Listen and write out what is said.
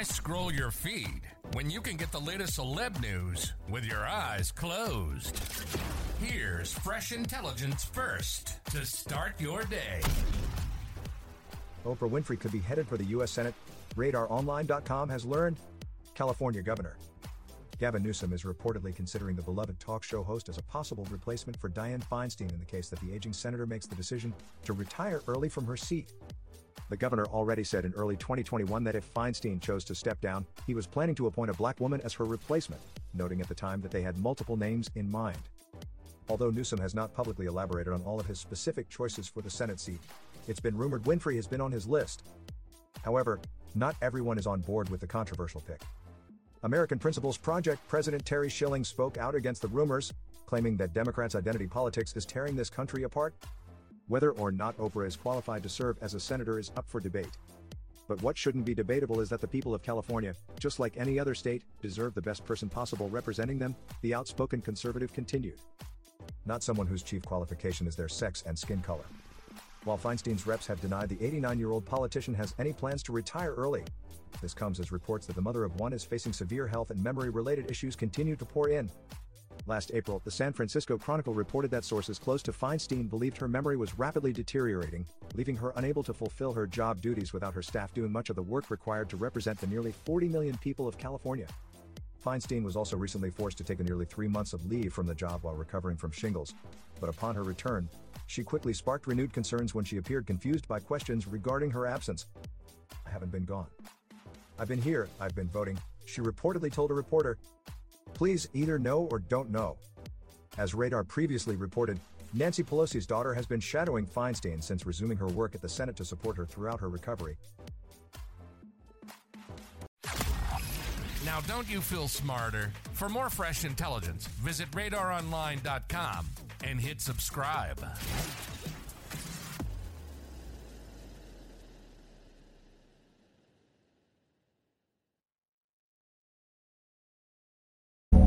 Why scroll your feed when you can get the latest celeb news with your eyes closed? Here's fresh intelligence first to start your day. Oprah Winfrey could be headed for the U.S. Senate. RadarOnline.com has learned. California Governor Gavin Newsom is reportedly considering the beloved talk show host as a possible replacement for Dianne Feinstein in the case that the aging senator makes the decision to retire early from her seat. The governor already said in early 2021 that if Feinstein chose to step down, he was planning to appoint a black woman as her replacement, noting at the time that they had multiple names in mind. Although Newsom has not publicly elaborated on all of his specific choices for the Senate seat, it's been rumored Winfrey has been on his list. However, not everyone is on board with the controversial pick. American Principles Project President Terry Schilling spoke out against the rumors, claiming that Democrats' identity politics is tearing this country apart whether or not Oprah is qualified to serve as a senator is up for debate. But what shouldn't be debatable is that the people of California, just like any other state, deserve the best person possible representing them, the outspoken conservative continued. Not someone whose chief qualification is their sex and skin color. While Feinstein's reps have denied the 89 year old politician has any plans to retire early, this comes as reports that the mother of one is facing severe health and memory related issues continue to pour in. Last April, the San Francisco Chronicle reported that sources close to Feinstein believed her memory was rapidly deteriorating, leaving her unable to fulfill her job duties without her staff doing much of the work required to represent the nearly 40 million people of California. Feinstein was also recently forced to take a nearly three months of leave from the job while recovering from shingles, but upon her return, she quickly sparked renewed concerns when she appeared confused by questions regarding her absence. I haven't been gone. I've been here, I've been voting, she reportedly told a reporter, Please either know or don't know. As Radar previously reported, Nancy Pelosi's daughter has been shadowing Feinstein since resuming her work at the Senate to support her throughout her recovery. Now, don't you feel smarter? For more fresh intelligence, visit radaronline.com and hit subscribe.